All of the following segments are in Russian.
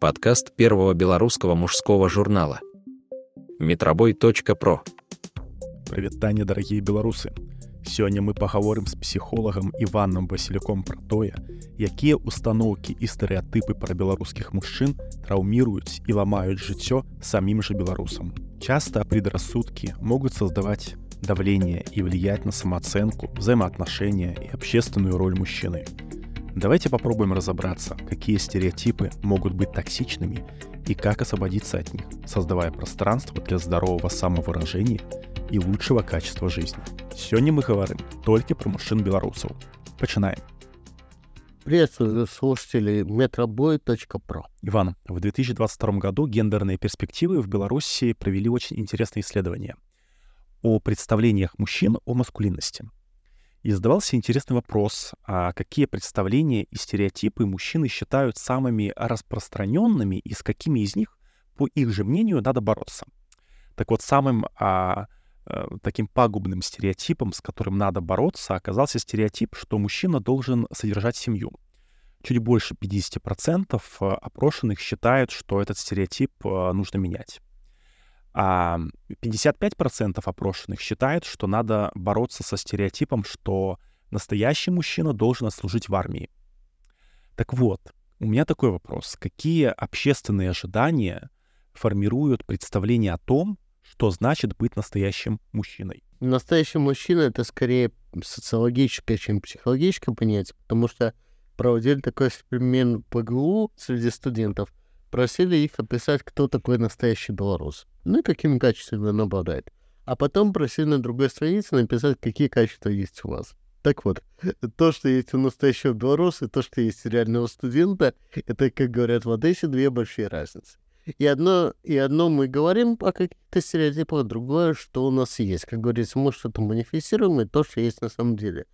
Подкаст первого белорусского мужского журнала. Метробой.про Прывітанне дарагія беларусы. Сёння мы пагаворым з псіхолагам Іванам Васіляком пра тое, якія установкі і стэрэатыпы пра беларускіх мужчын траўміруюць і ламаюць жыццё самім жа беларусам. Часто предрассудки могут создавать давление и влиять на самооценку, взаимоотношения и общественную роль мужчины. Давайте попробуем разобраться, какие стереотипы могут быть токсичными и как освободиться от них, создавая пространство для здорового самовыражения и лучшего качества жизни. Сегодня мы говорим только про мужчин белорусов. Начинаем. Приветствую слушателей метробой.про. Иван, в 2022 году гендерные перспективы в Беларуси провели очень интересное исследование о представлениях мужчин о маскулинности. И задавался интересный вопрос, а какие представления и стереотипы мужчины считают самыми распространенными и с какими из них, по их же мнению, надо бороться. Так вот, самым а, а, таким пагубным стереотипом, с которым надо бороться, оказался стереотип, что мужчина должен содержать семью. Чуть больше 50% а, опрошенных считают, что этот стереотип а, нужно менять. А 55% опрошенных считают, что надо бороться со стереотипом, что настоящий мужчина должен служить в армии. Так вот, у меня такой вопрос. Какие общественные ожидания формируют представление о том, что значит быть настоящим мужчиной? Настоящий мужчина — это скорее социологическое, чем психологическое понятие, потому что проводили такой эксперимент по среди студентов, просили их описать, кто такой настоящий белорус ну и какими качествами он обладает. А потом просили на другой странице написать, какие качества есть у вас. Так вот, то, что есть у настоящего белоруса, и то, что есть у реального студента, это, как говорят в Одессе, две большие разницы. И одно, и одно мы говорим о каких-то стереотипах, другое, что у нас есть. Как говорится, мы что-то манифестируем, и то, что есть на самом деле.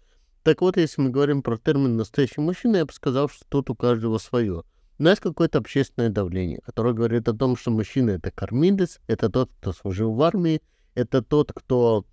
Так вот, если мы говорим про термин «настоящий мужчина», я бы сказал, что тут у каждого свое. У нас какое-то общественное давление, которое говорит о том, что мужчина — это кормилец, это тот, кто служил в армии, это тот, кто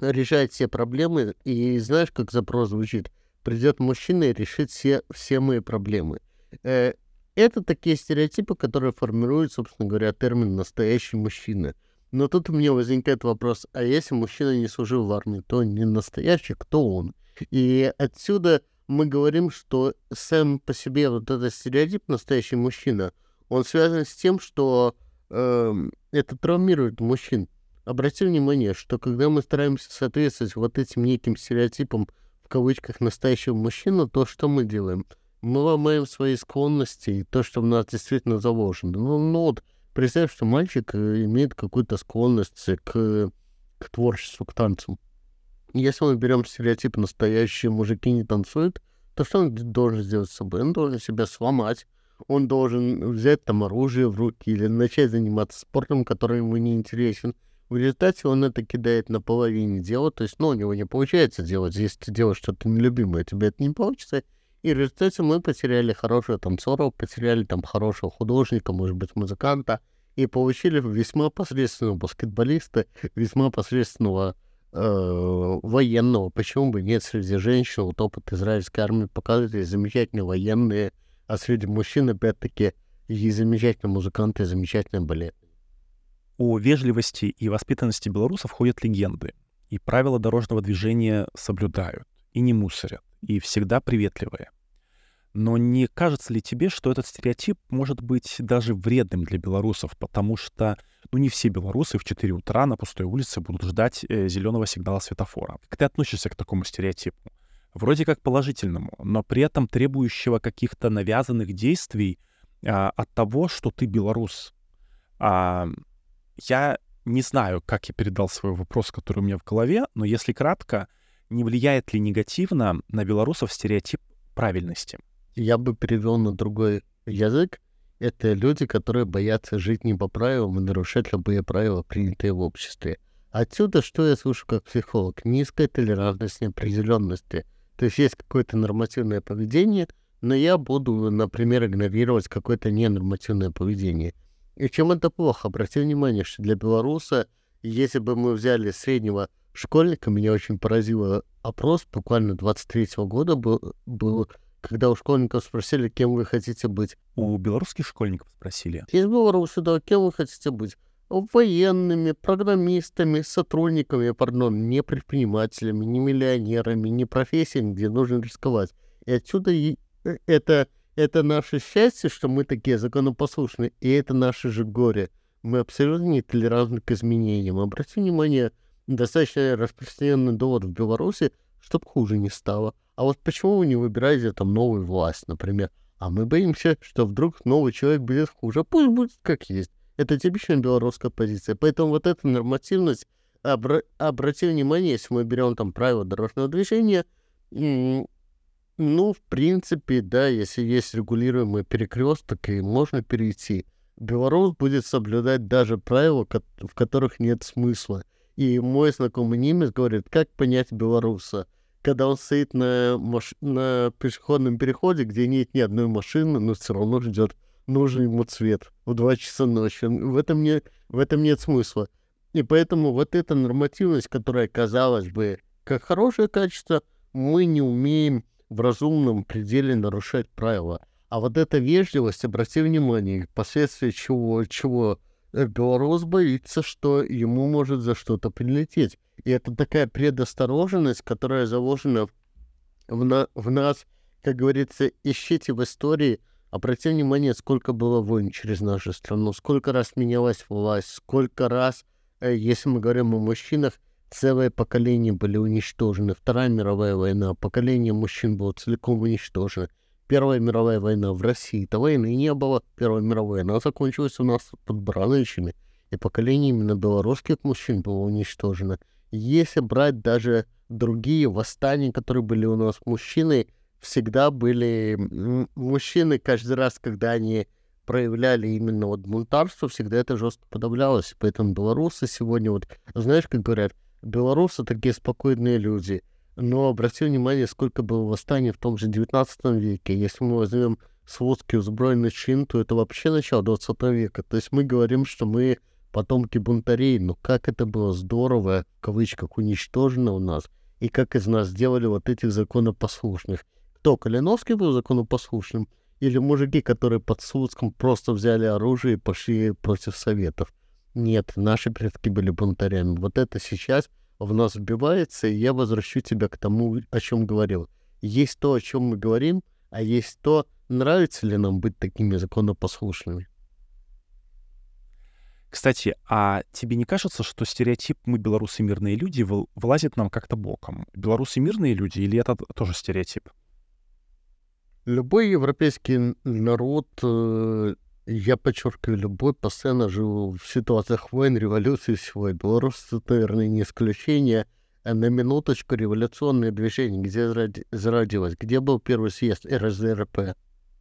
решает все проблемы. И знаешь, как запрос звучит? Придет мужчина и решит все, все мои проблемы. Э, это такие стереотипы, которые формируют, собственно говоря, термин «настоящий мужчина». Но тут у меня возникает вопрос, а если мужчина не служил в армии, то не настоящий, кто он? И отсюда мы говорим, что сам по себе вот этот стереотип настоящий мужчина, он связан с тем, что э, это травмирует мужчин. Обрати внимание, что когда мы стараемся соответствовать вот этим неким стереотипам, в кавычках, настоящего мужчину, то что мы делаем? Мы ломаем свои склонности и то, что в нас действительно заложено. Ну, ну вот, представь, что мальчик э, имеет какую-то склонность к, к творчеству, к танцу. Если мы берем стереотип «настоящие мужики не танцуют», то что он должен сделать с собой? Он должен себя сломать, он должен взять там оружие в руки или начать заниматься спортом, который ему не интересен. В результате он это кидает на половине дела, то есть, ну, у него не получается делать. Если ты делаешь что-то нелюбимое, тебе это не получится. И в результате мы потеряли хорошего танцора, потеряли там хорошего художника, может быть, музыканта, и получили весьма посредственного баскетболиста, весьма посредственного военного. Почему бы нет среди женщин? Вот опыт израильской армии показывает, замечательные военные, а среди мужчин, опять-таки, и замечательные музыканты, замечательные балеты. О вежливости и воспитанности белорусов ходят легенды, и правила дорожного движения соблюдают, и не мусорят, и всегда приветливые. Но не кажется ли тебе, что этот стереотип может быть даже вредным для белорусов, потому что ну, не все белорусы в 4 утра на пустой улице будут ждать э, зеленого сигнала светофора. Как ты относишься к такому стереотипу? Вроде как положительному, но при этом требующего каких-то навязанных действий а, от того, что ты белорус. А, я не знаю, как я передал свой вопрос, который у меня в голове, но если кратко, не влияет ли негативно на белорусов стереотип правильности? Я бы перевел на другой язык. Это люди, которые боятся жить не по правилам и нарушать любые правила, принятые в обществе. Отсюда что я слышу как психолог? Низкая толерантность неопределенности. То есть есть какое-то нормативное поведение, но я буду, например, игнорировать какое-то ненормативное поведение. И чем это плохо? Обрати внимание, что для белоруса, если бы мы взяли среднего школьника, меня очень поразило опрос, буквально 23 -го года был, был когда у школьников спросили, кем вы хотите быть. У белорусских школьников спросили. Из Беларуси, да, кем вы хотите быть? Военными, программистами, сотрудниками, пардон, не предпринимателями, не миллионерами, не профессиями, где нужно рисковать. И отсюда и э, это, это наше счастье, что мы такие законопослушные, и это наше же горе. Мы абсолютно не толерантны к изменениям. Обратите внимание, достаточно распространенный довод в Беларуси, чтобы хуже не стало. А вот почему вы не выбираете там новую власть, например? А мы боимся, что вдруг новый человек будет хуже. Пусть будет как есть. Это типичная белорусская позиция. Поэтому вот эта нормативность, обра- обрати внимание, если мы берем там правила дорожного движения, ну, в принципе, да, если есть регулируемый перекресток, и можно перейти. Белорус будет соблюдать даже правила, в которых нет смысла. И мой знакомый немец говорит, как понять белоруса, когда он стоит на, маш... на пешеходном переходе, где нет ни одной машины, но все равно ждет нужен ему цвет в 2 часа ночи. В этом, не... в этом нет смысла. И поэтому вот эта нормативность, которая, казалось бы, как хорошее качество, мы не умеем в разумном пределе нарушать правила. А вот эта вежливость, обрати внимание, последствия чего, чего белорус боится, что ему может за что-то прилететь. И это такая предосторожность, которая заложена в, на, в нас, как говорится, ищите в истории, обратите внимание, сколько было войн через нашу страну, сколько раз менялась власть, сколько раз, э, если мы говорим о мужчинах, целое поколение были уничтожены. Вторая мировая война, поколение мужчин было целиком уничтожено. Первая мировая война в России-то войны не было. Первая мировая война закончилась у нас под Брановичами, и поколение именно белорусских мужчин было уничтожено. Если брать даже другие восстания, которые были у нас, мужчины всегда были... Мужчины каждый раз, когда они проявляли именно вот бунтарство, всегда это жестко подавлялось. Поэтому белорусы сегодня, вот, знаешь, как говорят, белорусы такие спокойные люди — но обрати внимание, сколько было восстаний в том же 19 веке. Если мы возьмем сводки узброенный чин, то это вообще начало 20 века. То есть мы говорим, что мы потомки бунтарей. Но как это было здорово, в кавычках, уничтожено у нас. И как из нас сделали вот этих законопослушных. Кто, Калиновский был законопослушным? Или мужики, которые под Слуцком просто взяли оружие и пошли против Советов? Нет, наши предки были бунтарями. Вот это сейчас в нас вбивается, и я возвращу тебя к тому, о чем говорил. Есть то, о чем мы говорим, а есть то, нравится ли нам быть такими законопослушными. Кстати, а тебе не кажется, что стереотип «мы белорусы мирные люди» вылазит нам как-то боком? Белорусы мирные люди или это тоже стереотип? Любой европейский народ э, я подчеркиваю, любой постоянно жил в ситуациях войн, революции всего. И Беларусь, наверное, не исключение. А на минуточку революционное движение, где зародилось, где был первый съезд РСДРП?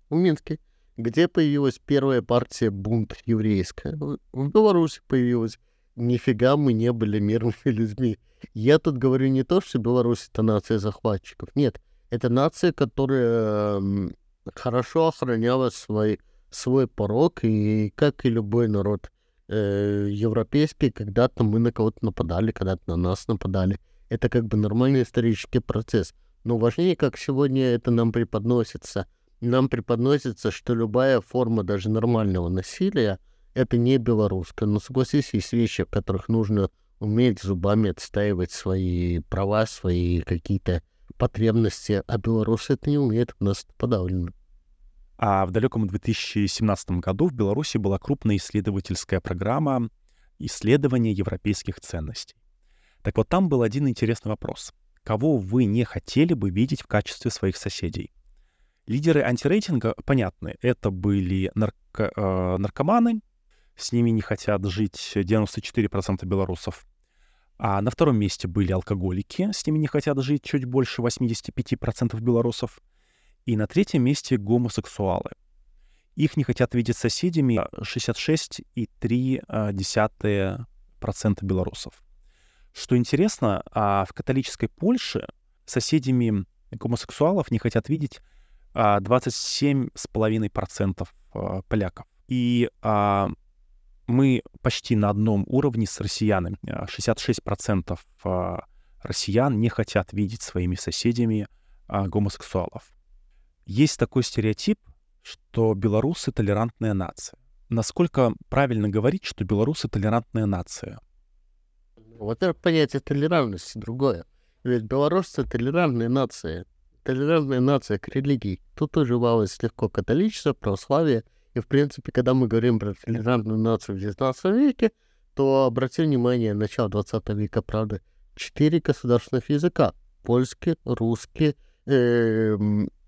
В Минске. Где появилась первая партия бунт еврейская? В Беларуси появилась. Нифига мы не были мирными людьми. Я тут говорю не то, что Беларусь — это нация захватчиков. Нет, это нация, которая хорошо охраняла свои свой порог, и как и любой народ э, европейский, когда-то мы на кого-то нападали, когда-то на нас нападали. Это как бы нормальный исторический процесс. Но важнее, как сегодня это нам преподносится. Нам преподносится, что любая форма даже нормального насилия — это не белорусская. Но согласись, есть вещи, в которых нужно уметь зубами отстаивать свои права, свои какие-то потребности, а белорусы это не умеют, у нас это подавлено. А в далеком 2017 году в Беларуси была крупная исследовательская программа исследования европейских ценностей. Так вот, там был один интересный вопрос. Кого вы не хотели бы видеть в качестве своих соседей? Лидеры антирейтинга понятны. Это были нарко э, наркоманы, с ними не хотят жить 94% белорусов. А на втором месте были алкоголики, с ними не хотят жить чуть больше 85% белорусов. И на третьем месте гомосексуалы. Их не хотят видеть соседями 66,3% белорусов. Что интересно, а в католической Польше соседями гомосексуалов не хотят видеть 27,5% а, поляков. И а, мы почти на одном уровне с россиянами. 66% россиян не хотят видеть своими соседями гомосексуалов. Есть такой стереотип, что белорусы — толерантная нация. Насколько правильно говорить, что белорусы — толерантная нация? Во-первых, понятие толерантности другое. Ведь белорусы — толерантная нация. Толерантная нация к религии. Тут уживалось легко католичество, православие. И, в принципе, когда мы говорим про толерантную нацию в XIX веке, то обратим внимание, начало 20 века, правда, четыре государственных языка. Польский, русский, э,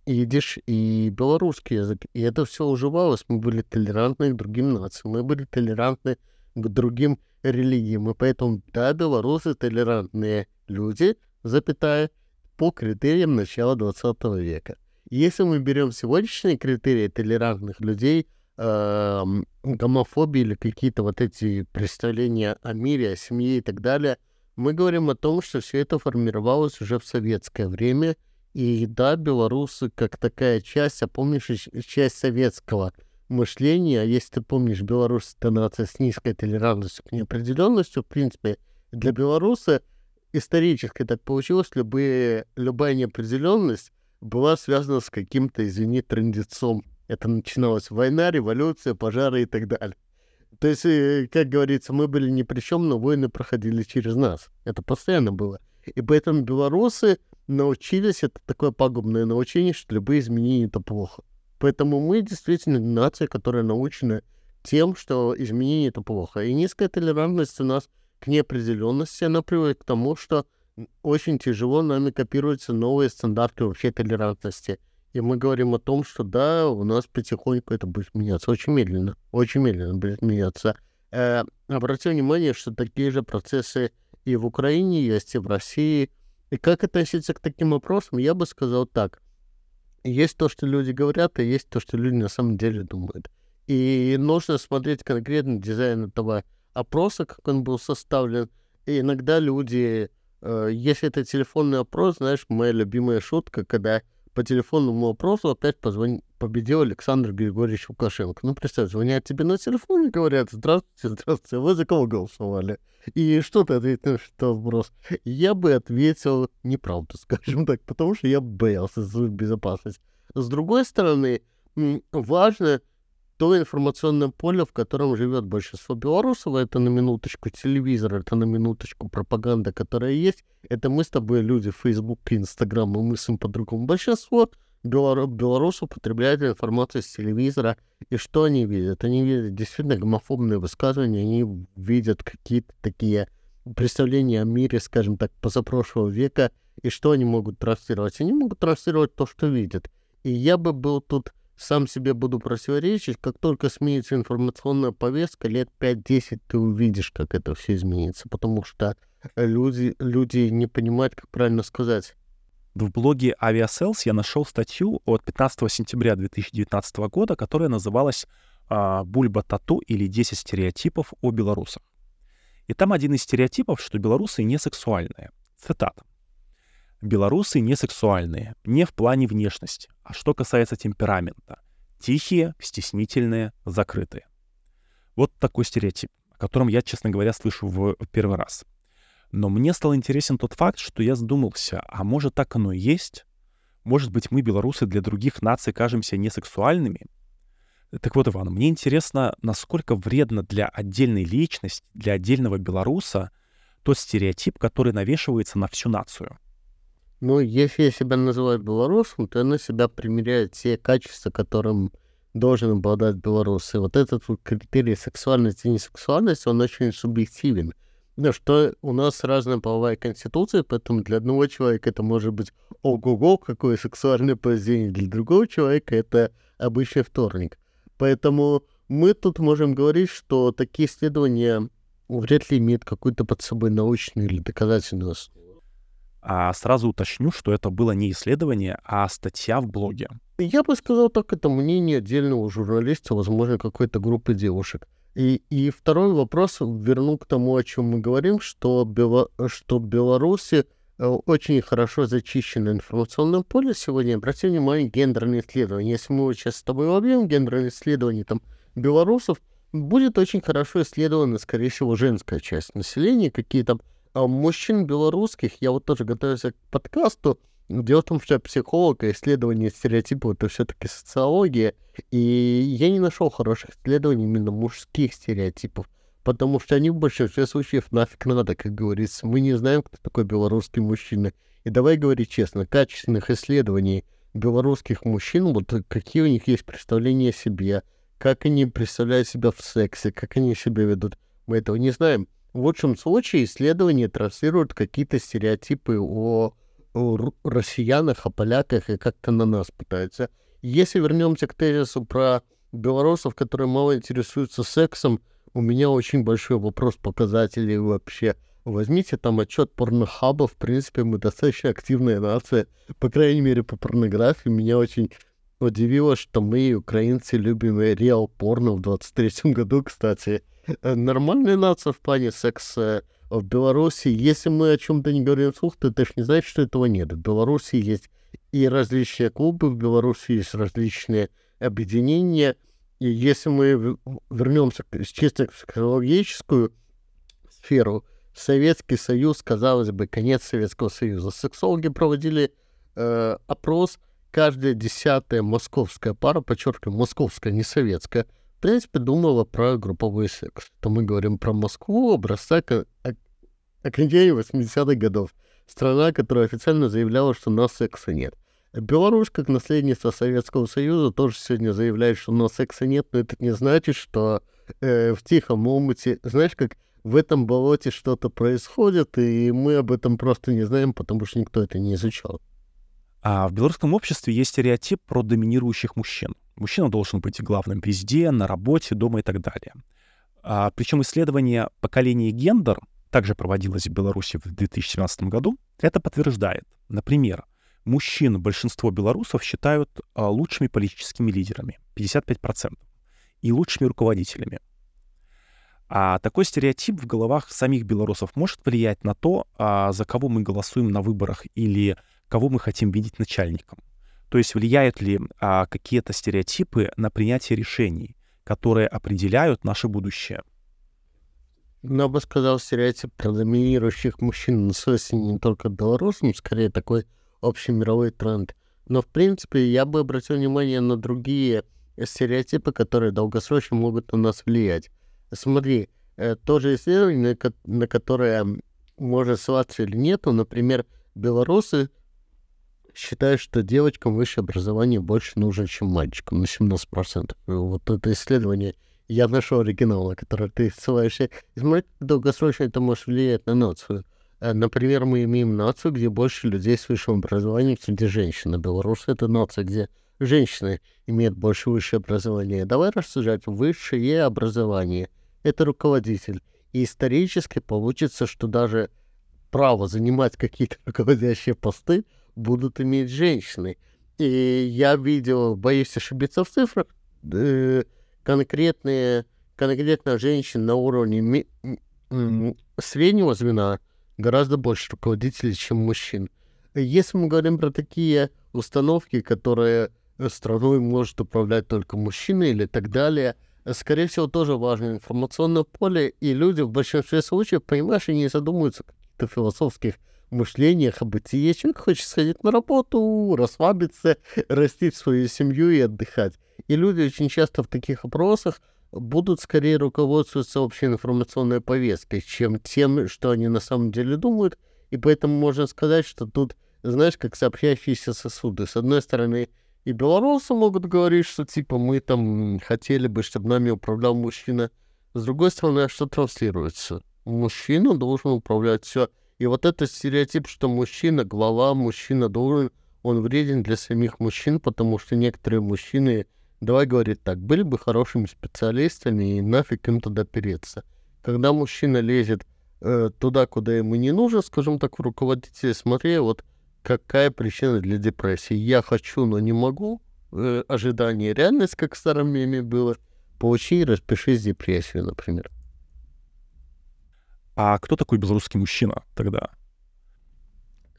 идиш и белорусский язык. И это все уживалось. Мы были толерантны к другим нациям, мы были толерантны к другим религиям. И поэтому, да, белорусы толерантные люди, запятая, по критериям начала 20 века. Если мы берем сегодняшние критерии толерантных людей, гомофобии или какие-то вот эти представления о мире, о семье и так далее, мы говорим о том, что все это формировалось уже в советское время, и да, белорусы как такая часть, а помнишь, часть советского мышления, если ты помнишь, Беларусь — это нация с низкой толерантностью к неопределенности, в принципе, для белоруса исторически так получилось, любые, любая неопределенность была связана с каким-то, извини, трендецом. Это начиналась война, революция, пожары и так далее. То есть, э, как говорится, мы были ни при чем, но войны проходили через нас. Это постоянно было. И поэтому белорусы научились, это такое пагубное научение, что любые изменения — это плохо. Поэтому мы действительно нация, которая научена тем, что изменения — это плохо. И низкая толерантность у нас к неопределенности, она приводит к тому, что очень тяжело нами копируются новые стандарты вообще толерантности. И мы говорим о том, что да, у нас потихоньку это будет меняться. Очень медленно, очень медленно будет меняться. Э, обратите внимание, что такие же процессы и в Украине есть, и в России. И как относиться к таким вопросам, я бы сказал так. Есть то, что люди говорят, и есть то, что люди на самом деле думают. И нужно смотреть конкретно дизайн этого опроса, как он был составлен. И иногда люди, э, если это телефонный опрос, знаешь, моя любимая шутка, когда по телефонному вопросу опять позвон... победил Александр Григорьевич Лукашенко. Ну, представь, звонят тебе на телефон и говорят, здравствуйте, здравствуйте, вы за кого голосовали? И что ты ответишь на вопрос? Я бы ответил неправду, скажем так, потому что я боялся за безопасность. С другой стороны, важно то информационное поле, в котором живет большинство белорусов, это на минуточку телевизор, это на минуточку пропаганда, которая есть. Это мы с тобой люди, Facebook, Instagram, мы мыслим по-другому. Большинство белору- белорусов потребляют информацию с телевизора. И что они видят? Они видят действительно гомофобные высказывания, они видят какие-то такие представления о мире, скажем так, позапрошлого века. И что они могут транслировать? Они могут транслировать то, что видят. И я бы был тут сам себе буду противоречить, как только сменится информационная повестка, лет 5-10 ты увидишь, как это все изменится, потому что люди, люди не понимают, как правильно сказать. В блоге Aviasales я нашел статью от 15 сентября 2019 года, которая называлась а, «Бульба тату» или «10 стереотипов о белорусах». И там один из стереотипов, что белорусы не сексуальные. Цитата. Белорусы не сексуальные, не в плане внешности, а что касается темперамента. Тихие, стеснительные, закрытые. Вот такой стереотип, о котором я, честно говоря, слышу в первый раз. Но мне стал интересен тот факт, что я задумался, а может так оно и есть? Может быть, мы, белорусы, для других наций кажемся несексуальными? Так вот, Иван, мне интересно, насколько вредно для отдельной личности, для отдельного белоруса тот стереотип, который навешивается на всю нацию. Ну, если я себя называю белорусом, то я на себя примеряю те качества, которым должен обладать белорус. И вот этот вот критерий сексуальности и несексуальности, он очень субъективен. Да, что у нас разная половая конституция, поэтому для одного человека это может быть ого-го, какое сексуальное поведение, для другого человека это обычный вторник. Поэтому мы тут можем говорить, что такие исследования вряд ли имеют какую-то под собой научную или доказательную основу. А сразу уточню, что это было не исследование, а статья в блоге. Я бы сказал так, это мнение отдельного журналиста, возможно, какой-то группы девушек. И, и второй вопрос верну к тому, о чем мы говорим, что, Бело, что Беларуси э, очень хорошо зачищено информационное поле сегодня. Обратите внимание, гендерные исследования. Если мы сейчас с тобой возьмем гендерные исследования там, белорусов, будет очень хорошо исследована, скорее всего, женская часть населения, какие там а мужчин белорусских, я вот тоже готовился к подкасту, Дело в том, что я психолог, и исследование стереотипов — это все-таки социология, и я не нашел хороших исследований именно мужских стереотипов, потому что они в большинстве случаев нафиг надо, как говорится. Мы не знаем, кто такой белорусский мужчина. И давай говорить честно, качественных исследований белорусских мужчин, вот какие у них есть представления о себе, как они представляют себя в сексе, как они себя ведут, мы этого не знаем. В лучшем случае исследования транслируют какие-то стереотипы о россиянах, о поляках и как-то на нас пытаются. Если вернемся к тезису про белорусов, которые мало интересуются сексом, у меня очень большой вопрос показателей вообще. Возьмите там отчет порнохаба, в принципе, мы достаточно активная нация, по крайней мере, по порнографии. Меня очень удивило, что мы, украинцы, любим реал порно в 23 году, кстати. Э, нормальная нация в плане секса в Беларуси, если мы о чем-то не говорим вслух, то ты же не знаешь, что этого нет. В Беларуси есть и различные клубы, в Беларуси есть различные объединения. И если мы вернемся к чисто психологическую сферу, Советский Союз, казалось бы, конец Советского Союза. Сексологи проводили э, опрос, каждая десятая московская пара, подчеркиваю, московская, не советская, в принципе, думала про групповой секс. То мы говорим про Москву, образца окончания 80-х годов. Страна, которая официально заявляла, что у нас секса нет. Беларусь, как наследница Советского Союза, тоже сегодня заявляет, что у нас секса нет, но это не значит, что э, в тихом омуте, знаешь, как в этом болоте что-то происходит, и мы об этом просто не знаем, потому что никто это не изучал. А в белорусском обществе есть стереотип про доминирующих мужчин. Мужчина должен быть главным везде, на работе, дома и так далее. А, причем исследование поколения гендер также проводилось в Беларуси в 2017 году. Это подтверждает. Например, мужчин большинство белорусов считают а, лучшими политическими лидерами, 55%, и лучшими руководителями. А такой стереотип в головах самих белорусов может влиять на то, а, за кого мы голосуем на выборах или кого мы хотим видеть начальником. То есть влияют ли а, какие-то стереотипы на принятие решений, которые определяют наше будущее? Ну, я бы сказал, стереотип про доминирующих мужчин свойствен не только белорусам, скорее такой общий мировой тренд. Но, в принципе, я бы обратил внимание на другие стереотипы, которые долгосрочно могут на нас влиять. Смотри, э, тоже исследование, на которое может ссылаться или нету, например, белорусы считают, что девочкам высшее образование больше нужно, чем мальчикам, на 17%. Вот это исследование, я нашел оригинал, на который ты ссылаешься. Смотри, долгосрочно это может влиять на нацию. Э, например, мы имеем нацию, где больше людей с высшим образованием среди женщин. Беларусь — это нация, где женщины имеют больше высшее образование. Давай рассуждать. Высшее образование — это руководитель. И исторически получится, что даже право занимать какие-то руководящие посты — будут иметь женщины. И я видел, боюсь ошибиться в цифрах, э, конкретные, конкретно женщин на уровне ми, среднего звена гораздо больше руководителей, чем мужчин. Если мы говорим про такие установки, которые страной может управлять только мужчина или так далее, скорее всего, тоже важно информационное поле, и люди в большинстве случаев, понимаешь, они задумываются о каких-то философских мышлениях, о бытие. Человек хочет сходить на работу, расслабиться, растить свою семью и отдыхать. И люди очень часто в таких опросах будут скорее руководствоваться общей информационной повесткой, чем тем, что они на самом деле думают. И поэтому можно сказать, что тут, знаешь, как сообщающиеся сосуды. С одной стороны, и белорусы могут говорить, что типа мы там хотели бы, чтобы нами управлял мужчина. С другой стороны, а что транслируется? Мужчина должен управлять все. И вот этот стереотип, что мужчина, глава, мужчина должен, он вреден для самих мужчин, потому что некоторые мужчины, давай говорить так, были бы хорошими специалистами и нафиг им туда переться. Когда мужчина лезет э, туда, куда ему не нужно, скажем так, в руководителе, смотри, вот какая причина для депрессии. Я хочу, но не могу. Э, ожидание реальность, как в старом меме было. Получи и распишись депрессию, например. А кто такой белорусский мужчина тогда?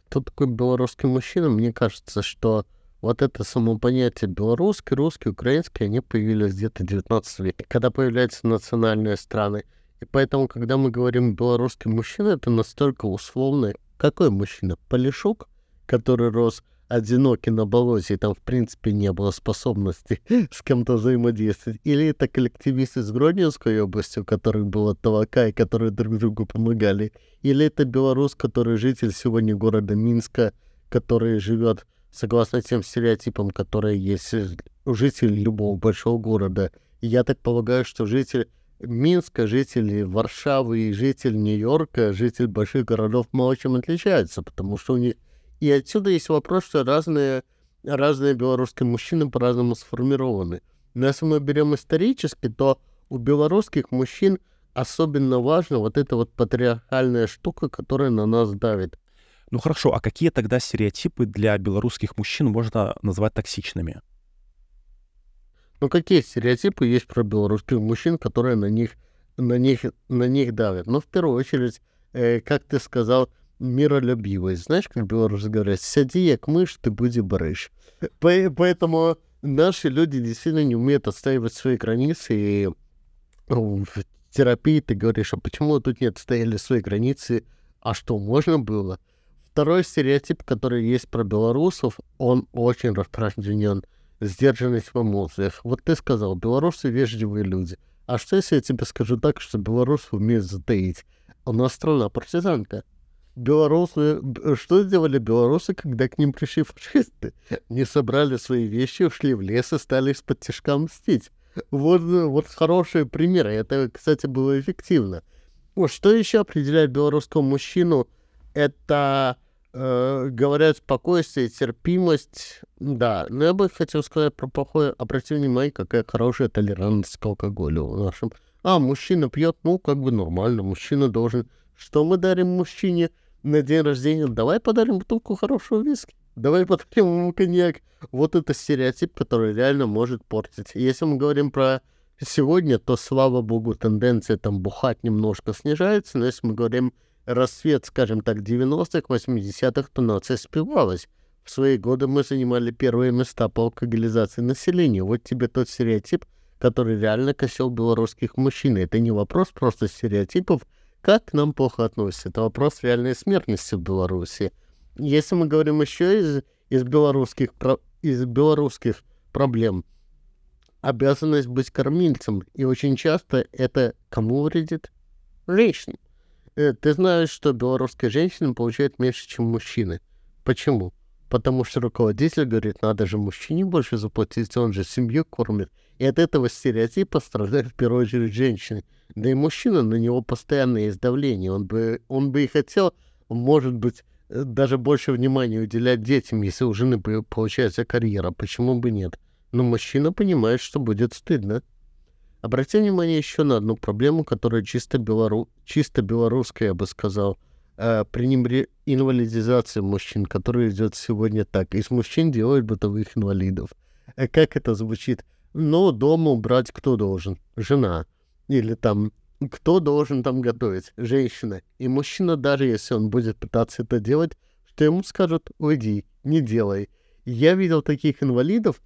Кто такой белорусский мужчина? Мне кажется, что вот это само понятие белорусский, русский, украинский, они появились где-то в 19 веке, когда появляются национальные страны. И поэтому, когда мы говорим белорусский мужчина, это настолько условно. Какой мужчина? Полишук? который рос одинокий на болоте, и там, в принципе, не было способности с кем-то взаимодействовать. Или это коллективисты из Гродненской области, у которых было табака, и которые друг другу помогали. Или это белорус, который житель сегодня города Минска, который живет согласно тем стереотипам, которые есть у жителей любого большого города. Я так полагаю, что житель Минска, житель Варшавы и житель Нью-Йорка, житель больших городов мало чем отличаются, потому что у них и отсюда есть вопрос, что разные, разные белорусские мужчины по-разному сформированы. Но если мы берем исторически, то у белорусских мужчин особенно важна вот эта вот патриархальная штука, которая на нас давит. Ну хорошо, а какие тогда стереотипы для белорусских мужчин можно назвать токсичными? Ну какие стереотипы есть про белорусских мужчин, которые на них, на них, на них давят? Ну, в первую очередь, э, как ты сказал, миролюбивость. Знаешь, как белорусы говорят, сиди як мышь, ты будешь барыш. Поэтому наши люди действительно не умеют отстаивать свои границы. И ну, в терапии ты говоришь, а почему тут не отстояли свои границы? А что, можно было? Второй стереотип, который есть про белорусов, он очень распространен. Сдержанность в эмоциях. Вот ты сказал, белорусы вежливые люди. А что, если я тебе скажу так, что белорусы умеют затаить? У нас страна партизанка белорусы... Что сделали белорусы, когда к ним пришли фашисты? Не собрали свои вещи, ушли в лес и стали из-под тяжка мстить. Вот, вот хорошие примеры. Это, кстати, было эффективно. Вот что еще определяет белорусского мужчину? Это, э, говорят, спокойствие, терпимость. Да, но я бы хотел сказать про плохое. Обрати внимание, какая хорошая толерантность к алкоголю в нашем. А, мужчина пьет, ну, как бы нормально. Мужчина должен... Что мы дарим мужчине? На день рождения, давай подарим бутылку хорошего виски, давай подарим ему коньяк. Вот это стереотип, который реально может портить. Если мы говорим про сегодня, то, слава богу, тенденция там бухать немножко снижается, но если мы говорим рассвет, скажем так, 90-х, 80-х, то нация спивалась. В свои годы мы занимали первые места по алкоголизации населения. Вот тебе тот стереотип, который реально косил белорусских мужчин. Это не вопрос просто стереотипов, как к нам плохо относятся? Это вопрос реальной смертности в Беларуси. Если мы говорим еще из, из, белорусских, из белорусских проблем, обязанность быть кормильцем. И очень часто это кому вредит? Женщинам. Э, ты знаешь, что белорусские женщины получают меньше, чем мужчины. Почему? Потому что руководитель говорит, надо же мужчине больше заплатить, он же семью кормит. И от этого стереотипа страдают в первую очередь женщины. Да и мужчина, на него постоянно есть давление. Он бы, он бы и хотел, может быть, э, даже больше внимания уделять детям, если у жены получается карьера. Почему бы нет? Но мужчина понимает, что будет стыдно. Обрати внимание еще на одну проблему, которая чисто, белору... чисто белорусская, я бы сказал. Э, пренебре... инвалидизация мужчин, которая идет сегодня так. Из мужчин делают бытовых инвалидов. Э, как это звучит? Ну, дома убрать кто должен? Жена. Или там, кто должен там готовить? Женщина. И мужчина, даже если он будет пытаться это делать, что ему скажут, уйди, не делай. Я видел таких инвалидов,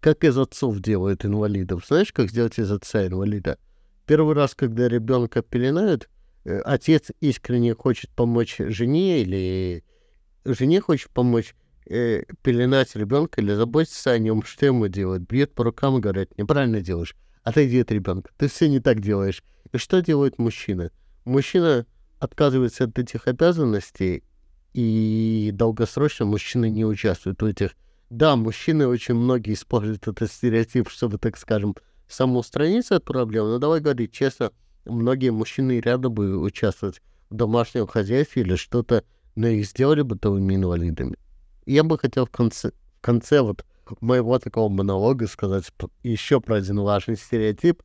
как из отцов делают инвалидов. Знаешь, как сделать из отца инвалида? Первый раз, когда ребенка пеленают, э, отец искренне хочет помочь жене или жене хочет помочь э, пеленать ребенка или заботиться о нем, что ему делать? Бьет по рукам и говорит, неправильно делаешь отойди от ребенка. Ты все не так делаешь. И что делает мужчина? Мужчина отказывается от этих обязанностей, и долгосрочно мужчины не участвуют в этих. Да, мужчины очень многие используют этот стереотип, чтобы, так скажем, самоустраниться от проблем, но давай говорить честно, многие мужчины рады бы участвовать в домашнем хозяйстве или что-то, но их сделали бытовыми инвалидами. Я бы хотел в конце, в конце вот моего такого монолога сказать еще про один важный стереотип.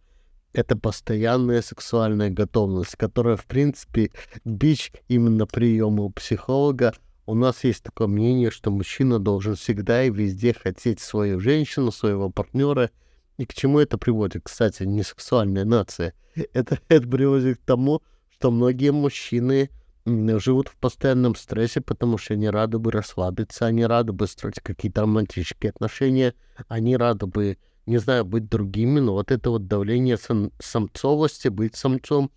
Это постоянная сексуальная готовность, которая, в принципе, бич именно приема у психолога. У нас есть такое мнение, что мужчина должен всегда и везде хотеть свою женщину, своего партнера. И к чему это приводит? Кстати, не сексуальная нация. Это, это приводит к тому, что многие мужчины живут в постоянном стрессе, потому что они рады бы расслабиться, они рады бы строить какие-то романтические отношения, они рады бы, не знаю, быть другими, но вот это вот давление сам самцовости, быть самцом,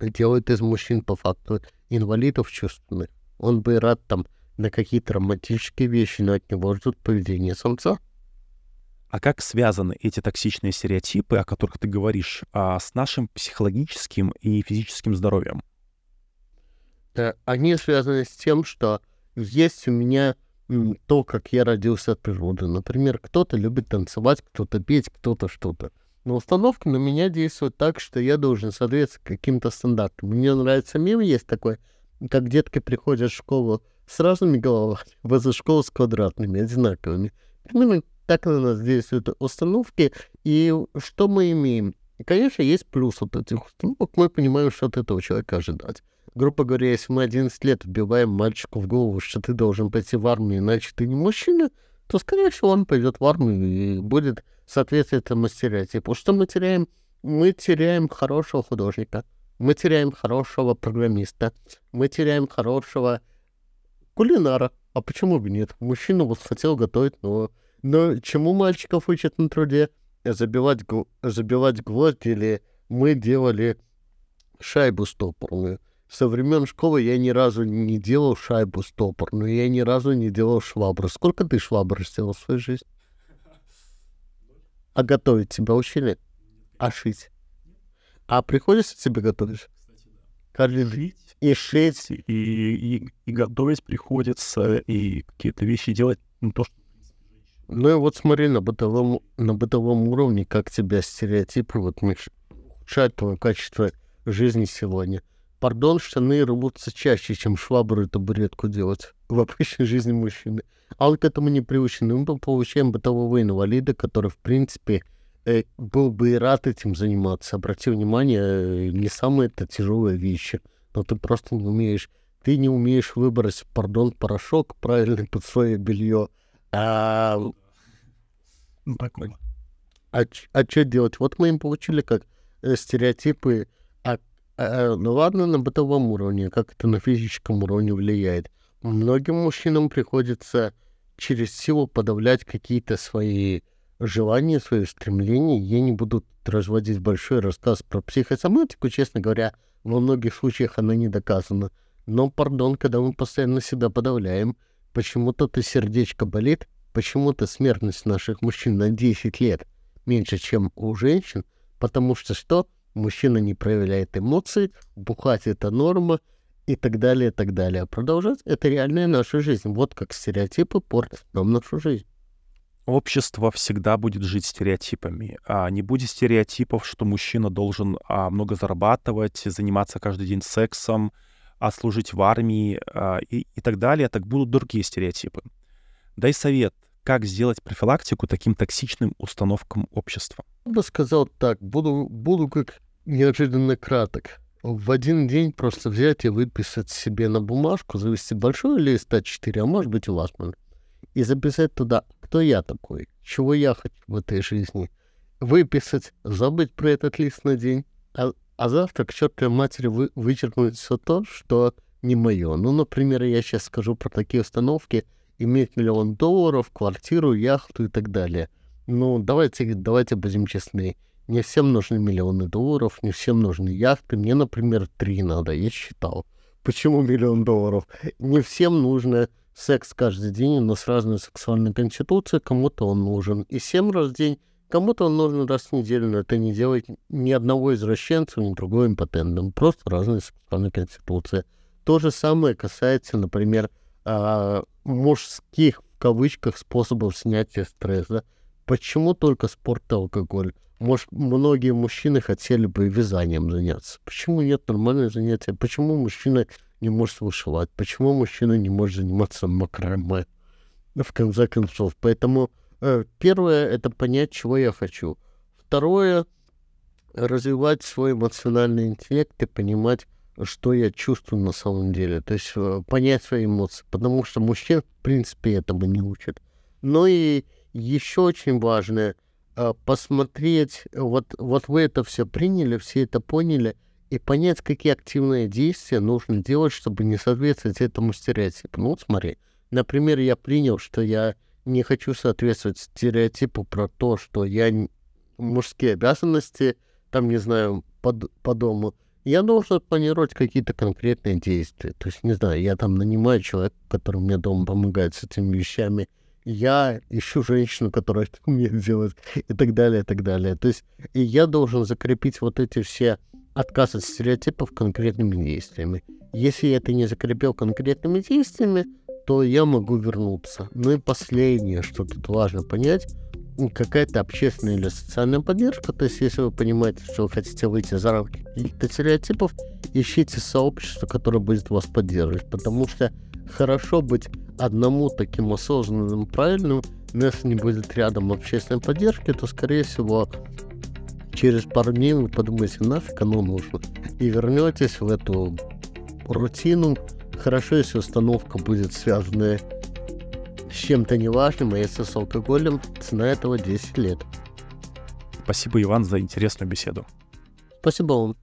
делает из мужчин по факту инвалидов чувственных. Он бы рад там на какие-то романтические вещи, но от него ждут поведение самца. А как связаны эти токсичные стереотипы, о которых ты говоришь, а, с нашим психологическим и физическим здоровьем? Да, они связаны с тем, что есть у меня то, как я родился от природы. Например, кто-то любит танцевать, кто-то петь, кто-то что-то. Но установка на меня действует так, что я должен соответствовать каким-то стандартам. Мне нравится мем есть такой, как детки приходят в школу с разными головами, возле школы с квадратными, одинаковыми. Примерно так на нас действуют установки. И что мы имеем? Конечно, есть плюс от этих установок. Мы понимаем, что от этого человека ожидать. Грубо говоря, если мы 11 лет вбиваем мальчику в голову, что ты должен пойти в армию, иначе ты не мужчина, то, скорее всего, он пойдет в армию и будет соответствовать этому стереотипу. Что мы теряем? Мы теряем хорошего художника, мы теряем хорошего программиста, мы теряем хорошего кулинара. А почему бы нет? Мужчина вот хотел готовить, но, но чему мальчиков учат на труде? Забивать, забивать гвоздь или мы делали шайбу стопорную. Со времен школы я ни разу не делал шайбу стопорную, я ни разу не делал швабру. Сколько ты швабр сделал в своей жизни? А готовить тебя учили? А шить? А приходится тебе готовить? Каждый жить и шить, и, и, и готовить приходится, и какие-то вещи делать, ну, то, что ну и вот смотри на бытовом, на бытовом уровне, как тебя стереотипы вот ухудшают твое качество жизни сегодня. Пардон, штаны рвутся чаще, чем швабру и табуретку делать в обычной жизни мужчины. А он к этому не приучен. Мы получаем бытового инвалида, который, в принципе, э, был бы и рад этим заниматься. Обрати внимание, э, не самые это тяжелые вещи, но ты просто не умеешь. Ты не умеешь выбрать, пардон, порошок правильный под свое белье. А, ну, а, а что делать? Вот мы им получили как э, стереотипы ну ладно, на бытовом уровне, как это на физическом уровне влияет. Многим мужчинам приходится через силу подавлять какие-то свои желания, свои стремления. Я не буду разводить большой рассказ про психосоматику, честно говоря, во многих случаях она не доказана. Но, пардон, когда мы постоянно себя подавляем, почему-то то сердечко болит, почему-то смертность наших мужчин на 10 лет меньше, чем у женщин, потому что что? Мужчина не проявляет эмоций, бухать это норма и так далее, и так далее. продолжать это реальная наша жизнь. Вот как стереотипы портят нам нашу жизнь. Общество всегда будет жить стереотипами. А не будет стереотипов, что мужчина должен а, много зарабатывать, заниматься каждый день сексом, а служить в армии а, и, и так далее, так будут другие стереотипы. Дай совет, как сделать профилактику таким токсичным установкам общества. Я бы сказал так, буду, буду как неожиданно краток. В один день просто взять и выписать себе на бумажку, завести большой лист А4, а может быть и ластман, и записать туда, кто я такой, чего я хочу в этой жизни. Выписать, забыть про этот лист на день, а, а завтра к чертовой матери вы, вычеркнуть все то, что не мое. Ну, например, я сейчас скажу про такие установки, иметь миллион долларов, квартиру, яхту и так далее. Ну, давайте, давайте будем честны. Не всем нужны миллионы долларов, не всем нужны яхты. Мне, например, три надо, я считал. Почему миллион долларов? Не всем нужно секс каждый день, но с разной сексуальной конституцией. Кому-то он нужен и семь раз в день, кому-то он нужен раз в неделю. Но это не делает ни одного извращенца, ни другого импотентом. Просто разная сексуальная конституция. То же самое касается, например, а, мужских, в кавычках, способов снятия стресса. Почему только спорт и алкоголь? Может, многие мужчины хотели бы вязанием заняться. Почему нет нормального занятия? Почему мужчина не может вышивать? Почему мужчина не может заниматься макраме? В конце концов. Поэтому э, первое — это понять, чего я хочу. Второе — развивать свой эмоциональный интеллект и понимать, что я чувствую на самом деле. То есть э, понять свои эмоции. Потому что мужчин, в принципе, этому не учат. Ну и еще очень важное посмотреть, вот, вот вы это все приняли, все это поняли, и понять, какие активные действия нужно делать, чтобы не соответствовать этому стереотипу. Ну вот смотри, например, я принял, что я не хочу соответствовать стереотипу про то, что я мужские обязанности, там, не знаю, по, по дому я должен планировать какие-то конкретные действия. То есть, не знаю, я там нанимаю человека, который мне дома помогает с этими вещами, я ищу женщину, которая это умеет делать, и так далее, и так далее. То есть, и я должен закрепить вот эти все отказ от стереотипов конкретными действиями. Если я это не закрепил конкретными действиями, то я могу вернуться. Ну и последнее, что тут важно понять, какая-то общественная или социальная поддержка. То есть, если вы понимаете, что вы хотите выйти за рамки каких-то стереотипов, ищите сообщество, которое будет вас поддерживать. Потому что хорошо быть одному таким осознанным, правильным, но если не будет рядом общественной поддержки, то, скорее всего, через пару дней вы подумаете, нафиг оно нужно, и вернетесь в эту рутину. Хорошо, если установка будет связана с чем-то неважным, а если с алкоголем, цена этого 10 лет. Спасибо, Иван, за интересную беседу. Спасибо вам.